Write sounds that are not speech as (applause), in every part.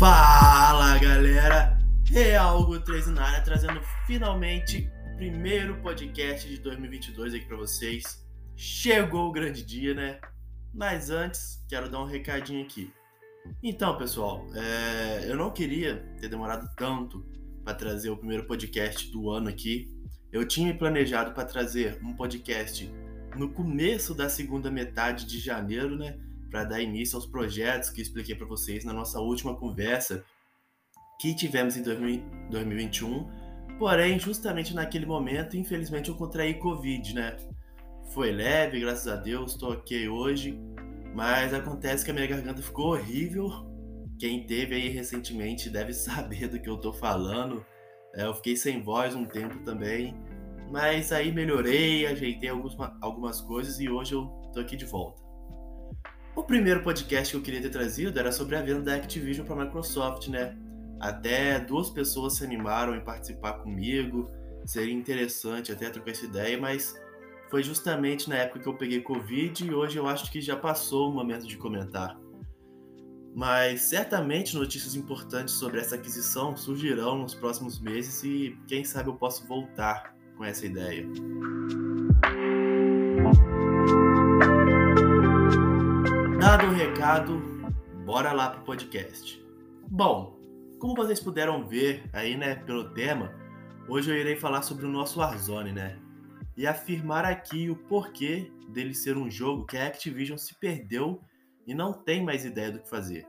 Fala galera, Realgo 3 na área trazendo finalmente o primeiro podcast de 2022 aqui para vocês. Chegou o grande dia, né? Mas antes, quero dar um recadinho aqui. Então, pessoal, é... eu não queria ter demorado tanto para trazer o primeiro podcast do ano aqui. Eu tinha planejado para trazer um podcast no começo da segunda metade de janeiro, né? Para dar início aos projetos que expliquei para vocês na nossa última conversa que tivemos em 2021. Porém, justamente naquele momento, infelizmente, eu contraí Covid, né? Foi leve, graças a Deus, estou ok hoje. Mas acontece que a minha garganta ficou horrível. Quem teve aí recentemente deve (laughs) saber do que eu tô falando. É, eu fiquei sem voz um tempo também. Mas aí melhorei, ajeitei alguns, algumas coisas e hoje eu tô aqui de volta. O primeiro podcast que eu queria ter trazido era sobre a venda da Activision para a Microsoft, né? Até duas pessoas se animaram em participar comigo. Seria interessante até trocar essa ideia, mas foi justamente na época que eu peguei Covid e hoje eu acho que já passou o momento de comentar. Mas certamente notícias importantes sobre essa aquisição surgirão nos próximos meses e quem sabe eu posso voltar com essa ideia. Dado o recado, bora lá pro podcast. Bom, como vocês puderam ver aí, né, pelo tema, hoje eu irei falar sobre o nosso Warzone, né? E afirmar aqui o porquê dele ser um jogo que a Activision se perdeu e não tem mais ideia do que fazer.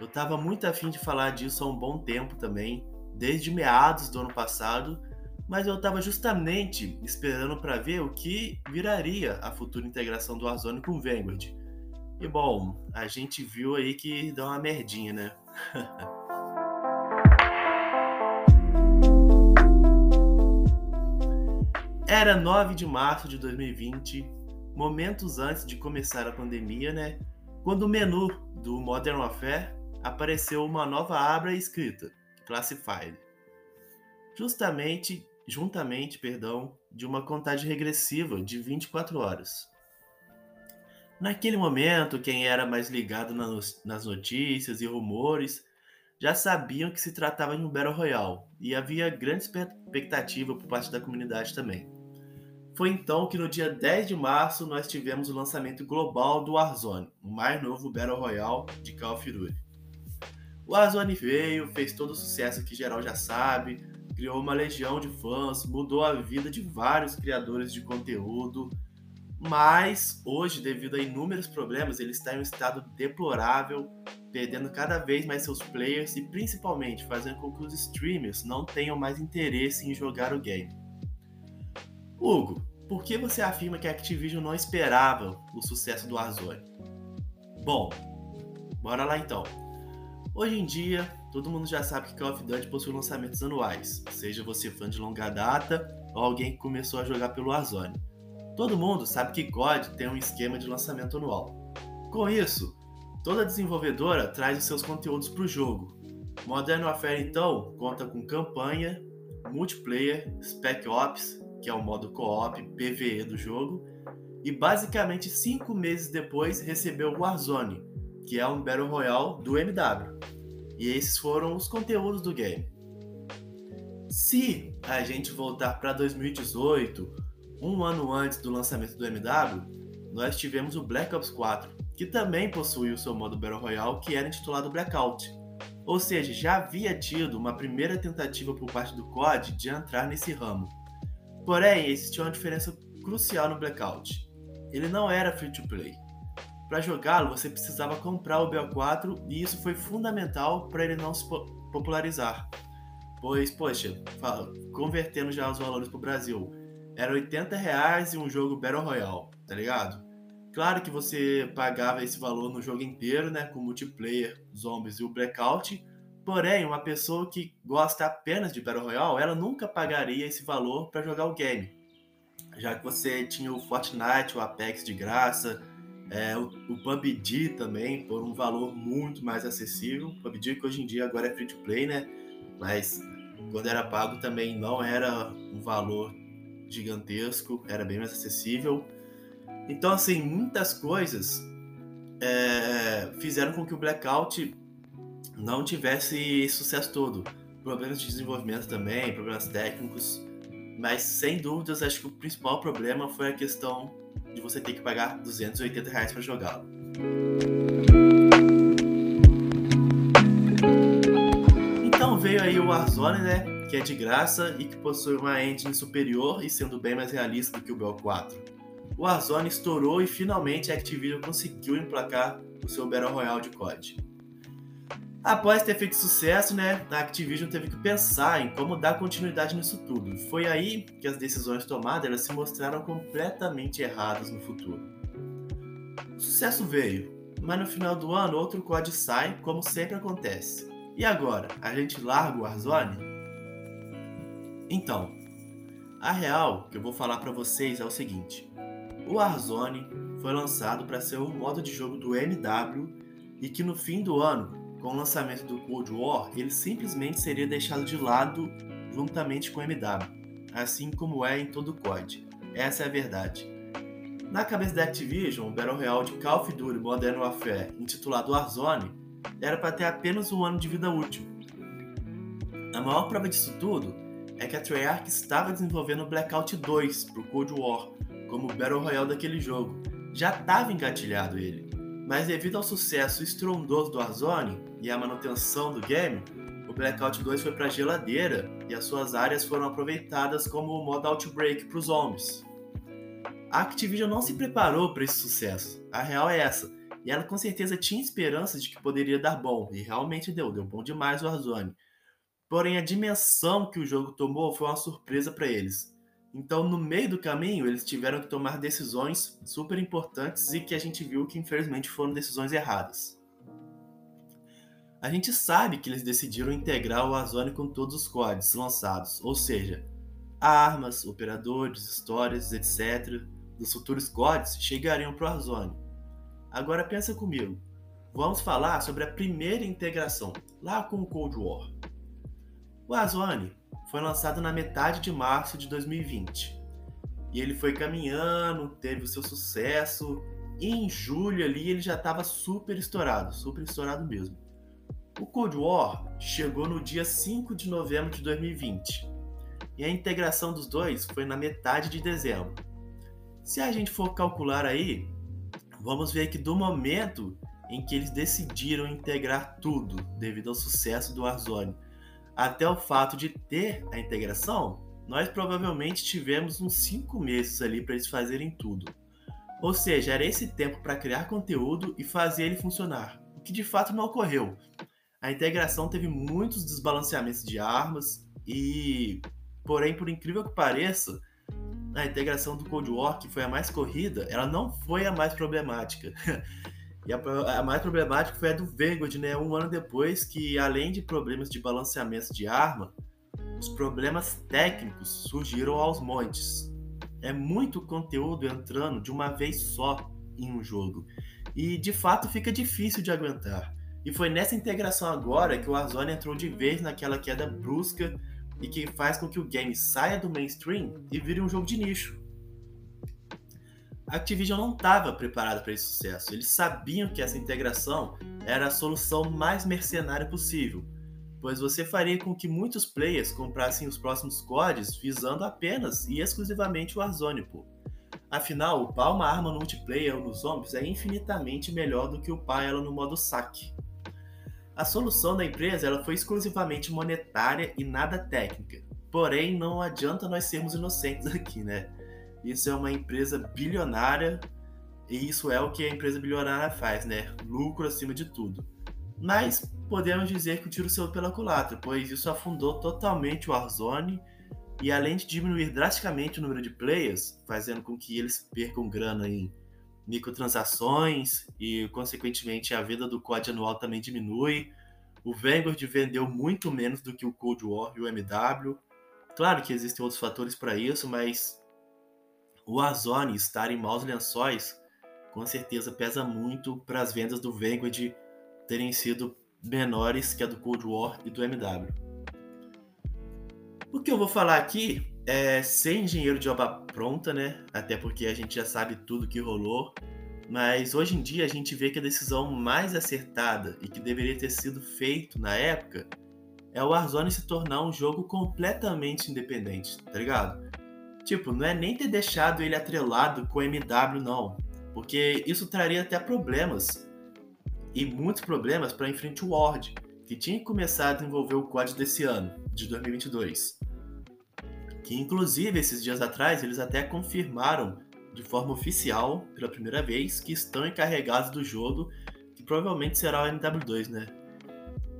Eu tava muito afim de falar disso há um bom tempo também, desde meados do ano passado, mas eu estava justamente esperando para ver o que viraria a futura integração do Warzone com o Vanguard. E bom, a gente viu aí que dá uma merdinha, né? (laughs) Era 9 de março de 2020, momentos antes de começar a pandemia, né? Quando o menu do Modern Warfare apareceu uma nova aba escrita Classified. Justamente juntamente, perdão, de uma contagem regressiva de 24 horas. Naquele momento, quem era mais ligado nas notícias e rumores já sabiam que se tratava de um Battle Royale e havia grande expectativa por parte da comunidade também. Foi então que no dia 10 de março nós tivemos o lançamento global do Warzone, o mais novo Battle Royale de Call of Duty. O Warzone veio, fez todo o sucesso que geral já sabe, criou uma legião de fãs, mudou a vida de vários criadores de conteúdo, mas hoje, devido a inúmeros problemas, ele está em um estado deplorável, perdendo cada vez mais seus players e principalmente fazendo com que os streamers não tenham mais interesse em jogar o game. Hugo, por que você afirma que a Activision não esperava o sucesso do Warzone? Bom, bora lá então. Hoje em dia, todo mundo já sabe que Call of Duty possui lançamentos anuais, seja você fã de longa data ou alguém que começou a jogar pelo Warzone. Todo mundo sabe que COD tem um esquema de lançamento anual. Com isso, toda desenvolvedora traz os seus conteúdos para o jogo. Modern Warfare então conta com campanha, multiplayer, Spec Ops, que é o modo co-op PvE do jogo, e basicamente cinco meses depois recebeu Warzone, que é um Battle Royale do MW. E esses foram os conteúdos do game. Se a gente voltar para 2018, um ano antes do lançamento do MW, nós tivemos o Black Ops 4, que também possuía o seu modo Battle Royale, que era intitulado Blackout. Ou seja, já havia tido uma primeira tentativa por parte do COD de entrar nesse ramo. Porém, existia uma diferença crucial no Blackout. Ele não era free to play. Para jogá-lo, você precisava comprar o BO4 e isso foi fundamental para ele não se popularizar. Pois, poxa, convertendo já os valores para o Brasil, era 80 reais e um jogo Battle Royale, tá ligado? Claro que você pagava esse valor no jogo inteiro, né, com multiplayer, zombies e o Blackout, porém, uma pessoa que gosta apenas de Battle Royale, ela nunca pagaria esse valor para jogar o game. Já que você tinha o Fortnite, o Apex de graça, é, o, o PUBG também, por um valor muito mais acessível. O PUBG que hoje em dia agora é free to play, né? Mas quando era pago também não era um valor gigantesco, era bem mais acessível. Então, assim, muitas coisas é, fizeram com que o Blackout não tivesse sucesso todo. Problemas de desenvolvimento também, problemas técnicos. Mas sem dúvidas, acho que o principal problema foi a questão de você ter que pagar 280 reais para jogá-lo. Então veio aí o Warzone, né? Que é de graça e que possui uma engine superior e sendo bem mais realista do que o BO4. O Warzone estourou e finalmente a Activision conseguiu emplacar o seu Battle Royale de COD. Após ter feito sucesso, né, a Activision teve que pensar em como dar continuidade nisso tudo. Foi aí que as decisões tomadas elas se mostraram completamente erradas no futuro. O sucesso veio, mas no final do ano outro COD sai, como sempre acontece. E agora, a gente larga o Warzone? Então, a real que eu vou falar para vocês é o seguinte: o Warzone foi lançado para ser o modo de jogo do MW e que no fim do ano com o lançamento do Cold War, ele simplesmente seria deixado de lado juntamente com o MW, assim como é em todo o COD. Essa é a verdade. Na cabeça da Activision, o Battle Royale de Call of Duty Modern Warfare, intitulado Warzone, era para ter apenas um ano de vida útil. A maior prova disso tudo é que a Treyarch estava desenvolvendo Blackout 2 para o Cold War, como o Battle Royale daquele jogo. Já estava engatilhado ele. Mas devido ao sucesso estrondoso do Warzone e à manutenção do game, o Blackout 2 foi para a geladeira e as suas áreas foram aproveitadas como modo Outbreak para os zombies. A Activision não se preparou para esse sucesso, a real é essa, e ela com certeza tinha esperanças de que poderia dar bom, e realmente deu, deu bom demais o Warzone. Porém, a dimensão que o jogo tomou foi uma surpresa para eles. Então, no meio do caminho, eles tiveram que tomar decisões super importantes e que a gente viu que infelizmente foram decisões erradas. A gente sabe que eles decidiram integrar o Warzone com todos os códigos lançados, ou seja, armas, operadores, histórias, etc. dos futuros códigos chegariam para o Warzone. Agora pensa comigo, vamos falar sobre a primeira integração, lá com o Cold War. O Warzone foi lançado na metade de março de 2020. E ele foi caminhando, teve o seu sucesso. E em julho ali ele já estava super estourado, super estourado mesmo. O Cold War chegou no dia 5 de novembro de 2020. E a integração dos dois foi na metade de dezembro. Se a gente for calcular aí, vamos ver que do momento em que eles decidiram integrar tudo devido ao sucesso do Warzone até o fato de ter a integração, nós provavelmente tivemos uns 5 meses ali para eles fazerem tudo. Ou seja, era esse tempo para criar conteúdo e fazer ele funcionar, o que de fato não ocorreu. A integração teve muitos desbalanceamentos de armas e, porém, por incrível que pareça, a integração do Cold War, que foi a mais corrida, ela não foi a mais problemática. (laughs) E a, a, mais problemática foi a do Vanguard, né? Um ano depois, que além de problemas de balanceamento de arma, os problemas técnicos surgiram aos montes. É muito conteúdo entrando de uma vez só em um jogo. E de fato fica difícil de aguentar. E foi nessa integração agora que o Warzone entrou de vez naquela queda brusca e que faz com que o game saia do mainstream e vire um jogo de nicho. A Activision não estava preparada para esse sucesso. Eles sabiam que essa integração era a solução mais mercenária possível, pois você faria com que muitos players comprassem os próximos CODs visando apenas e exclusivamente o Warzone. Pô. Afinal, upar uma arma no multiplayer ou nos zombies é infinitamente melhor do que upar ela no modo saque. A solução da empresa ela foi exclusivamente monetária e nada técnica. Porém, não adianta nós sermos inocentes (laughs) aqui, né? Isso é uma empresa bilionária e isso é o que a empresa bilionária faz, né? Lucro acima de tudo. Mas podemos dizer que o tiro saiu pela culatra, pois isso afundou totalmente o Warzone e além de diminuir drasticamente o número de players, fazendo com que eles percam grana em microtransações e consequentemente a venda do COD anual também diminui. O Vanguard vendeu muito menos do que o Cold War e o MW. Claro que existem outros fatores para isso, mas o Warzone estar em maus lençóis com certeza pesa muito para as vendas do Vanguard terem sido menores que a do Cold War e do MW. O que eu vou falar aqui é sem engenheiro de obra pronta, né? Até porque a gente já sabe tudo que rolou. Mas hoje em dia a gente vê que a decisão mais acertada e que deveria ter sido feito na época é o Warzone se tornar um jogo completamente independente, tá ligado? Tipo, não é nem ter deixado ele atrelado com o MW, não. Porque isso traria até problemas. E muitos problemas para Infinity Ward, que tinha começado a desenvolver o código desse ano, de 2022. Que inclusive esses dias atrás eles até confirmaram de forma oficial, pela primeira vez, que estão encarregados do jogo, que provavelmente será o MW2, né?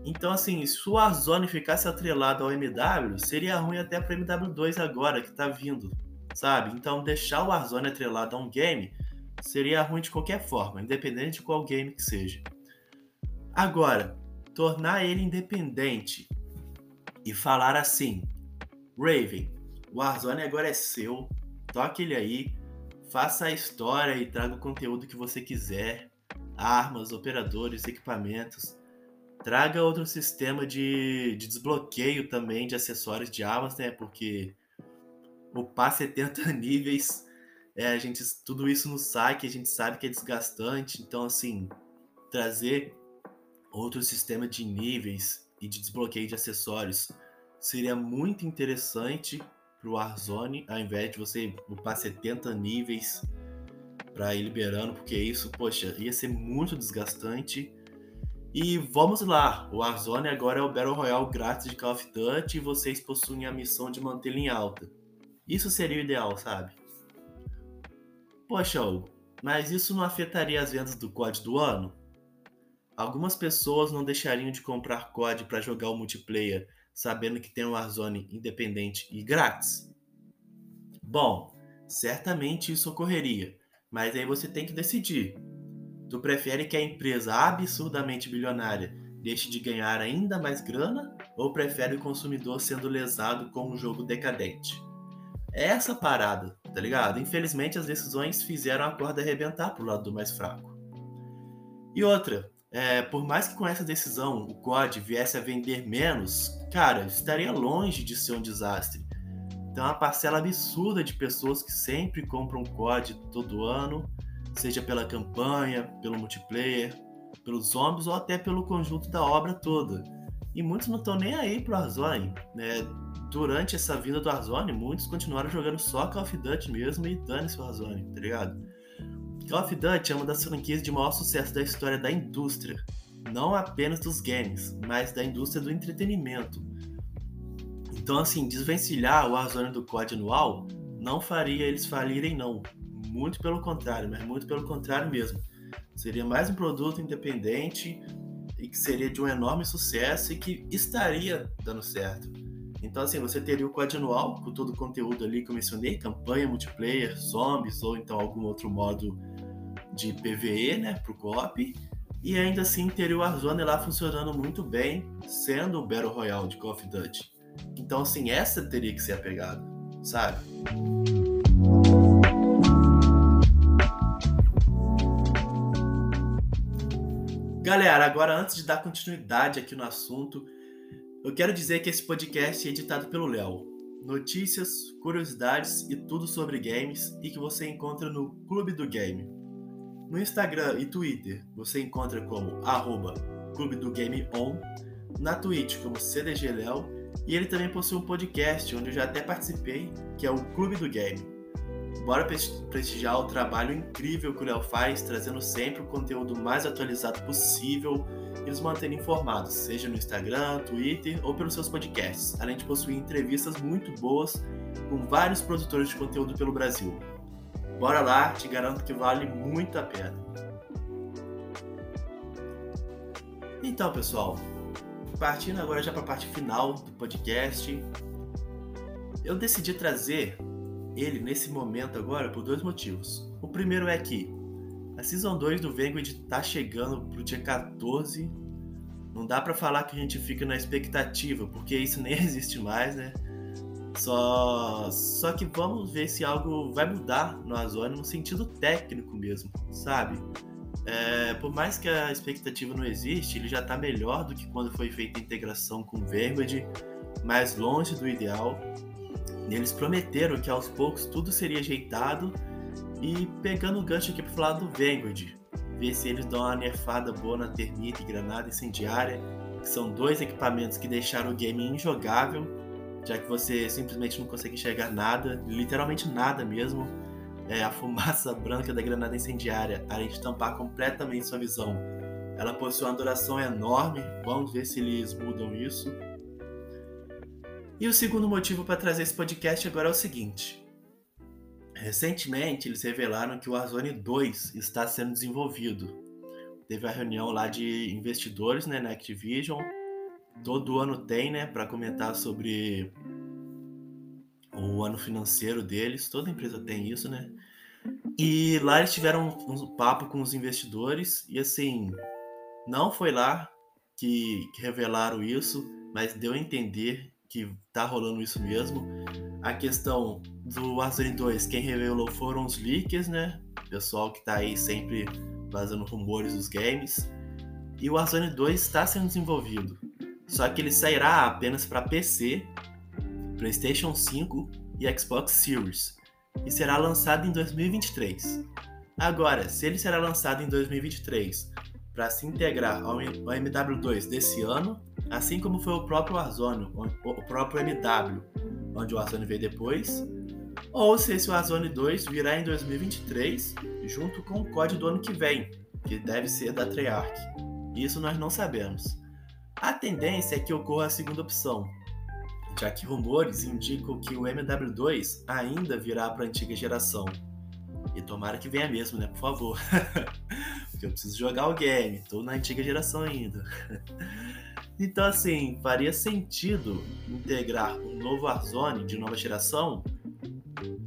Então, assim, se o Warzone ficasse atrelado ao MW, seria ruim até para MW2 agora, que tá vindo, sabe? Então, deixar o Warzone atrelado a um game seria ruim de qualquer forma, independente de qual game que seja. Agora, tornar ele independente e falar assim: Raven, o Warzone agora é seu, toque ele aí, faça a história e traga o conteúdo que você quiser, armas, operadores, equipamentos Traga outro sistema de, de desbloqueio também de acessórios de armas, né? Porque upar 70 (laughs) níveis, é, a gente, tudo isso no saque, a gente sabe que é desgastante. Então, assim, trazer outro sistema de níveis e de desbloqueio de acessórios seria muito interessante para o Warzone, ao invés de você upar 70 níveis para ir liberando, porque isso, poxa, ia ser muito desgastante e vamos lá, o Warzone agora é o Battle Royale grátis de Call of Duty e vocês possuem a missão de mantê-lo em alta. Isso seria o ideal, sabe? Poxa, Hugo, mas isso não afetaria as vendas do COD do ano? Algumas pessoas não deixariam de comprar COD para jogar o multiplayer sabendo que tem um Warzone independente e grátis? Bom, certamente isso ocorreria, mas aí você tem que decidir. Tu prefere que a empresa absurdamente bilionária deixe de ganhar ainda mais grana ou prefere o consumidor sendo lesado com um jogo decadente? É essa parada, tá ligado? Infelizmente as decisões fizeram a corda arrebentar pro lado do mais fraco. E outra, é, por mais que com essa decisão o COD viesse a vender menos, cara, estaria longe de ser um desastre. Tem uma parcela absurda de pessoas que sempre compram COD todo ano seja pela campanha, pelo multiplayer, pelos zombies ou até pelo conjunto da obra toda. E muitos não estão nem aí pro Warzone, né? Durante essa vida do Warzone, muitos continuaram jogando só Call of Duty mesmo e dane-se o Warzone, tá ligado? Call of Duty é uma das franquias de maior sucesso da história da indústria. Não apenas dos games, mas da indústria do entretenimento. Então, assim, desvencilhar o Warzone do COD anual não faria eles falirem, não. Muito pelo contrário, mas muito pelo contrário mesmo. Seria mais um produto independente e que seria de um enorme sucesso e que estaria dando certo. Então, assim, você teria o anual com todo o conteúdo ali que eu mencionei, campanha, multiplayer, zombies ou então algum outro modo de PVE, né, pro co-op. E ainda assim teria o Warzone lá funcionando muito bem, sendo o Battle Royale de Call of Duty. Então, assim, essa teria que ser a pegada, sabe? Galera, agora antes de dar continuidade aqui no assunto, eu quero dizer que esse podcast é editado pelo Léo. Notícias, curiosidades e tudo sobre games e que você encontra no Clube do Game. No Instagram e Twitter você encontra como arroba Clube do Game On, na Twitch como CDG Léo e ele também possui um podcast onde eu já até participei, que é o Clube do Game. Bora prestigiar o trabalho incrível que o Léo faz, trazendo sempre o conteúdo mais atualizado possível e nos mantendo informados, seja no Instagram, Twitter ou pelos seus podcasts, além de possuir entrevistas muito boas com vários produtores de conteúdo pelo Brasil. Bora lá, te garanto que vale muito a pena. Então, pessoal, partindo agora já para a parte final do podcast, eu decidi trazer ele nesse momento agora por dois motivos. O primeiro é que a Season 2 do Vanguard tá chegando pro dia 14. Não dá para falar que a gente fica na expectativa, porque isso nem (laughs) existe mais, né? Só, só que vamos ver se algo vai mudar no Azone no sentido técnico mesmo, sabe? É, por mais que a expectativa não existe, ele já está melhor do que quando foi feita a integração com o Vanguard, mais longe do ideal. Eles prometeram que aos poucos tudo seria ajeitado E pegando o gancho aqui pro lado do Vanguard, ver se eles dão uma nerfada boa na termite e granada incendiária, que são dois equipamentos que deixaram o game injogável, já que você simplesmente não consegue enxergar nada, literalmente nada mesmo. É, a (laughs) fumaça branca da granada incendiária, além de tampar completamente sua visão, ela possui uma duração enorme. Vamos ver se eles mudam isso. E o segundo motivo para trazer esse podcast agora é o seguinte: recentemente eles revelaram que o Warzone 2 está sendo desenvolvido. Teve a reunião lá de investidores né, na Activision. Todo ano tem, né, para comentar sobre o ano financeiro deles. Toda empresa tem isso, né? E lá eles tiveram um papo com os investidores e assim, não foi lá que revelaram isso, mas deu a entender que tá rolando isso mesmo. A questão do Warzone 2, quem revelou foram os leakers, né? Pessoal que tá aí sempre vazando rumores dos games. E o Warzone 2 está sendo desenvolvido. Só que ele sairá apenas para PC, PlayStation 5 e Xbox Series. E será lançado em 2023. Agora, se ele será lançado em 2023 para se integrar ao MW2 desse ano, assim como foi o próprio Warzone, o próprio MW, onde o Warzone veio depois, ou se esse Warzone 2 virá em 2023, junto com o código do ano que vem, que deve ser da Treyarch. Isso nós não sabemos. A tendência é que ocorra a segunda opção, já que rumores indicam que o MW2 ainda virá para a antiga geração. E tomara que venha mesmo, né? Por favor. (laughs) Porque eu preciso jogar o game, tô na antiga geração ainda. (laughs) Então, assim, faria sentido integrar o novo Warzone de nova geração.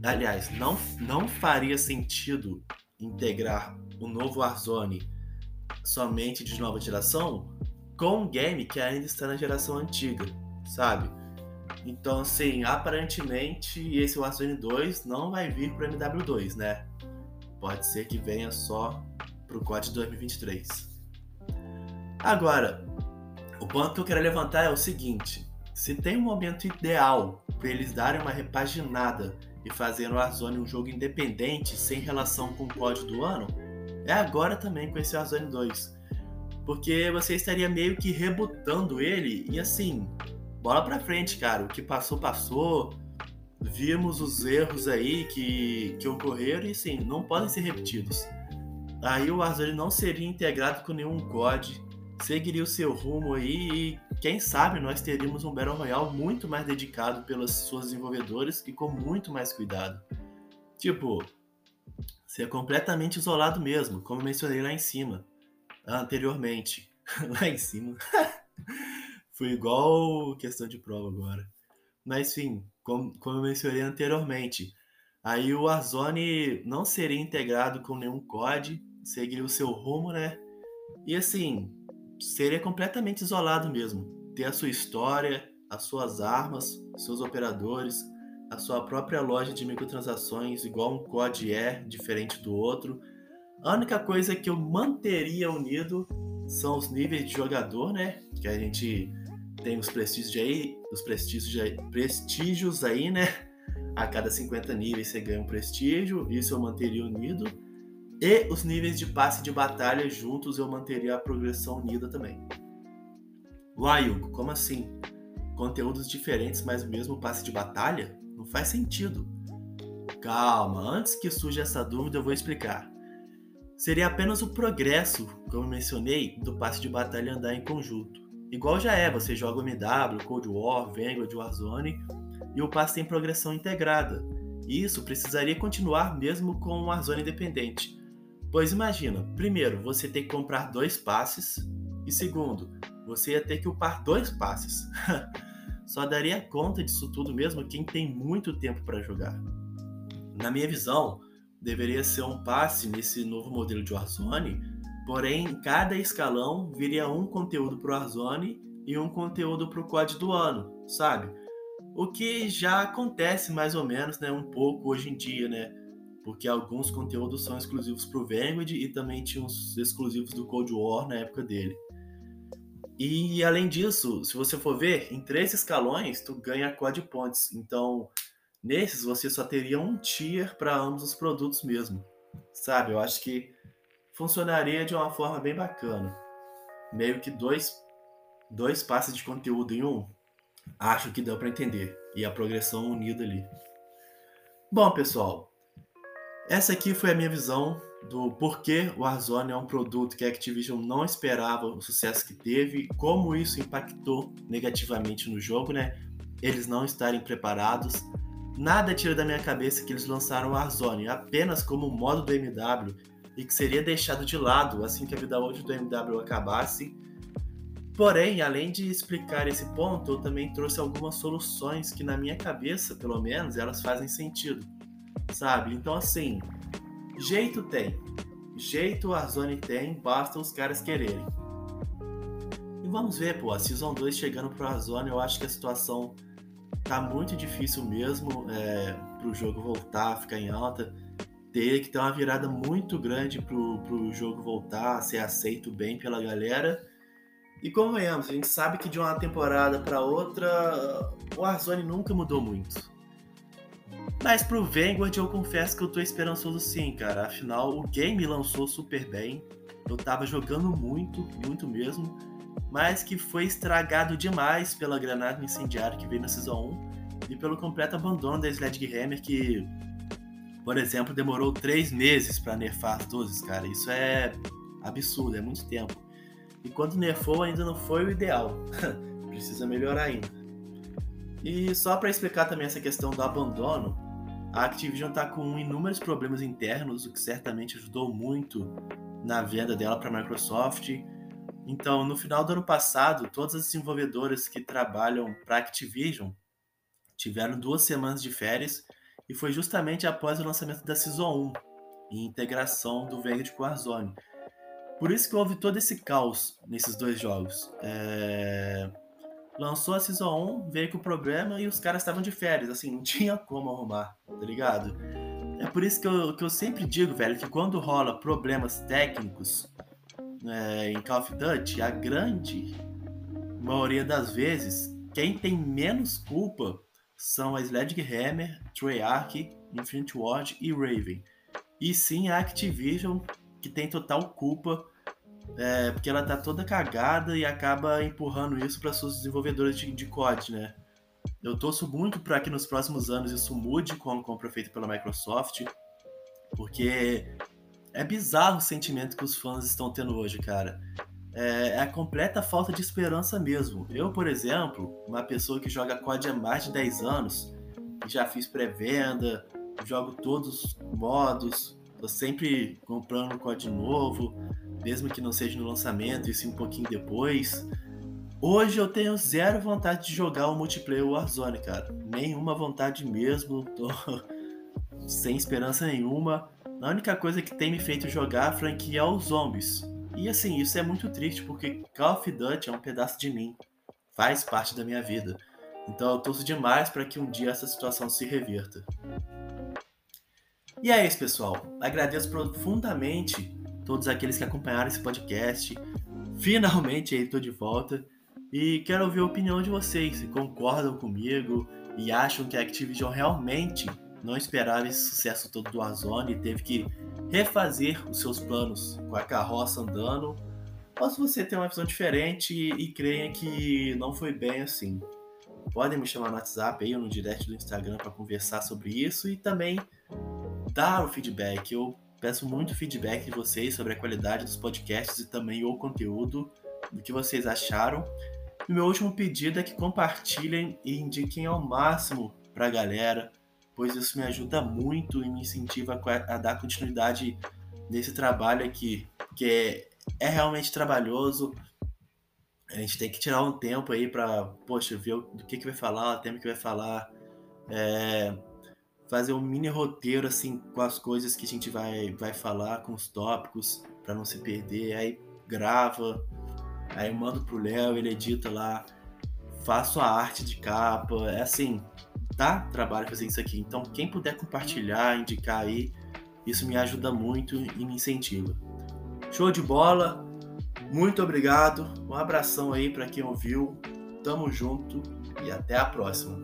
Aliás, não, não faria sentido integrar o novo Warzone somente de nova geração com um game que ainda está na geração antiga, sabe? Então, assim, aparentemente esse Warzone 2 não vai vir para o MW2, né? Pode ser que venha só para o COD 2023. Agora, o ponto que eu quero levantar é o seguinte: se tem um momento ideal para eles darem uma repaginada e fazerem o Warzone um jogo independente sem relação com o código do ano, é agora também com esse Warzone 2. Porque você estaria meio que rebutando ele e assim, bola pra frente, cara. O que passou, passou. Vimos os erros aí que, que ocorreram e sim, não podem ser repetidos. Aí o Warzone não seria integrado com nenhum COD, seguiria o seu rumo aí e quem sabe nós teríamos um Battle Royale muito mais dedicado pelas suas desenvolvedoras e com muito mais cuidado. Tipo, ser completamente isolado mesmo, como mencionei lá em cima, anteriormente. (laughs) lá em cima. (laughs) Fui igual questão de prova agora. Mas sim, como, como eu mencionei anteriormente, aí o Warzone não seria integrado com nenhum COD, seguiria o seu rumo, né? E assim, seria completamente isolado mesmo. Ter a sua história, as suas armas, seus operadores, a sua própria loja de microtransações, igual um COD é, diferente do outro. A única coisa que eu manteria unido são os níveis de jogador, né? Que a gente tem os prestígios aí, os prestígios, aí, prestígios aí, né? A cada 50 níveis você ganha um prestígio, isso eu manteria unido. E os níveis de passe de batalha juntos eu manteria a progressão unida também. Uai, como assim? Conteúdos diferentes, mas o mesmo passe de batalha? Não faz sentido. Calma, antes que surja essa dúvida, eu vou explicar. Seria apenas o progresso, como mencionei, do passe de batalha andar em conjunto. Igual já é, você joga MW, Cold War, Vanguard, Warzone, e o passe tem progressão integrada. Isso precisaria continuar mesmo com o Warzone independente. Pois imagina, primeiro, você tem que comprar dois passes, e segundo, você ia ter que upar dois passes. (laughs) Só daria conta disso tudo mesmo quem tem muito tempo para jogar. Na minha visão, deveria ser um passe nesse novo modelo de Warzone, porém em cada escalão viria um conteúdo para o Warzone e um conteúdo para o COD do ano, sabe? O que já acontece mais ou menos, né, um pouco hoje em dia, né? Porque alguns conteúdos são exclusivos para o Vanguard e também tinha uns exclusivos do Cold War na época dele. E além disso, se você for ver, em três escalões tu ganha Code Points. Então, Nesses você só teria um tier para ambos os produtos mesmo. Sabe? Eu acho que funcionaria de uma forma bem bacana. Meio que dois, dois passes de conteúdo em um. Acho que deu para entender. E a progressão unida ali. Bom, pessoal, essa aqui foi a minha visão do porquê o Warzone é um produto que a Activision não esperava o sucesso que teve, como isso impactou negativamente no jogo, né? Eles não estarem preparados. Nada tira da minha cabeça que eles lançaram o Warzone apenas como modo do MW e que seria deixado de lado assim que a vida útil do MW acabasse. Porém, além de explicar esse ponto, eu também trouxe algumas soluções que na minha cabeça, pelo menos, elas fazem sentido. Sabe? Então assim, Jeito tem. Jeito a Warzone tem, basta os caras quererem. E vamos ver, pô, a Season 2 chegando pro Warzone, eu acho que a situação tá muito difícil mesmo é, pro jogo voltar, ficar em alta. Ter que ter uma virada muito grande pro, pro jogo voltar ser aceito bem pela galera. E convenhamos, a gente sabe que de uma temporada para outra, o Warzone nunca mudou muito. Mas pro Vanguard eu confesso que eu tô esperançoso sim, cara. Afinal, o game lançou super bem. Eu tava jogando muito, muito mesmo. Mas que foi estragado demais pela granada incendiária que veio na Season 1 e pelo completo abandono da Sledgehammer que, por exemplo, demorou três meses para nerfar as 12, cara. Isso é absurdo, é muito tempo. E quando nerfou ainda não foi o ideal. (laughs) Precisa melhorar ainda. E só para explicar também essa questão do abandono, a Activision está com inúmeros problemas internos, o que certamente ajudou muito na venda dela para a Microsoft. Então, no final do ano passado, todas as desenvolvedoras que trabalham para a Activision tiveram duas semanas de férias e foi justamente após o lançamento da Season 1 e integração do Vanguard com Warzone. Por isso que houve todo esse caos nesses dois jogos. É lançou a Season 1, veio com o problema e os caras estavam de férias, assim, não (laughs) tinha como arrumar, tá ligado? É por isso que eu, que eu sempre digo, velho, que quando rola problemas técnicos é, em Call of Duty, a grande maioria das vezes, quem tem menos culpa são a Sledgehammer, Treyarch, Infinity Ward e Raven. E sim a Activision, que tem total culpa é, porque ela tá toda cagada e acaba empurrando isso para seus desenvolvedores de, de COD, né? Eu torço muito para que nos próximos anos isso mude com a compra feita pela Microsoft, porque é bizarro o sentimento que os fãs estão tendo hoje, cara. É, é a completa falta de esperança mesmo. Eu, por exemplo, uma pessoa que joga COD há mais de 10 anos, já fiz pré-venda, jogo todos os modos, tô sempre comprando COD novo, mesmo que não seja no lançamento e sim um pouquinho depois. Hoje eu tenho zero vontade de jogar o multiplayer Warzone, cara. Nenhuma vontade mesmo, tô (laughs) sem esperança nenhuma. A única coisa que tem me feito jogar a franquia é os zombies. E assim, isso é muito triste porque Call of Duty é um pedaço de mim, faz parte da minha vida. Então eu torço demais para que um dia essa situação se reverta. E é isso, pessoal. Agradeço profundamente todos aqueles que acompanharam esse podcast. (laughs) Finalmente aí estou de volta e quero ouvir a opinião de vocês, se concordam comigo e acham que a Activision realmente não esperava esse sucesso todo do Warzone e teve que refazer os seus planos com a carroça andando, ou se você tem uma visão diferente e, e creia que não foi bem assim. Podem me chamar no WhatsApp aí ou no direct do Instagram para conversar sobre isso e também dar o feedback. Eu Peço muito feedback de vocês sobre a qualidade dos podcasts e também o conteúdo, do que vocês acharam. E meu último pedido é que compartilhem e indiquem ao máximo para a galera, pois isso me ajuda muito e me incentiva a dar continuidade nesse trabalho aqui, que é, realmente trabalhoso. A gente tem que tirar um tempo aí para, poxa, ver do que, que vai falar, o tema que vai falar. É, fazer um mini roteiro assim com as coisas que a gente vai, vai falar, com os tópicos, para não se perder. Aí grava, aí mando pro Léo, ele edita lá, faço a arte de capa. É assim, dá trabalho fazer isso aqui. Então, quem puder compartilhar, indicar aí, isso me ajuda muito e me incentiva. Show de bola! Muito obrigado. Um abração aí para quem ouviu. Tamo junto e até a próxima.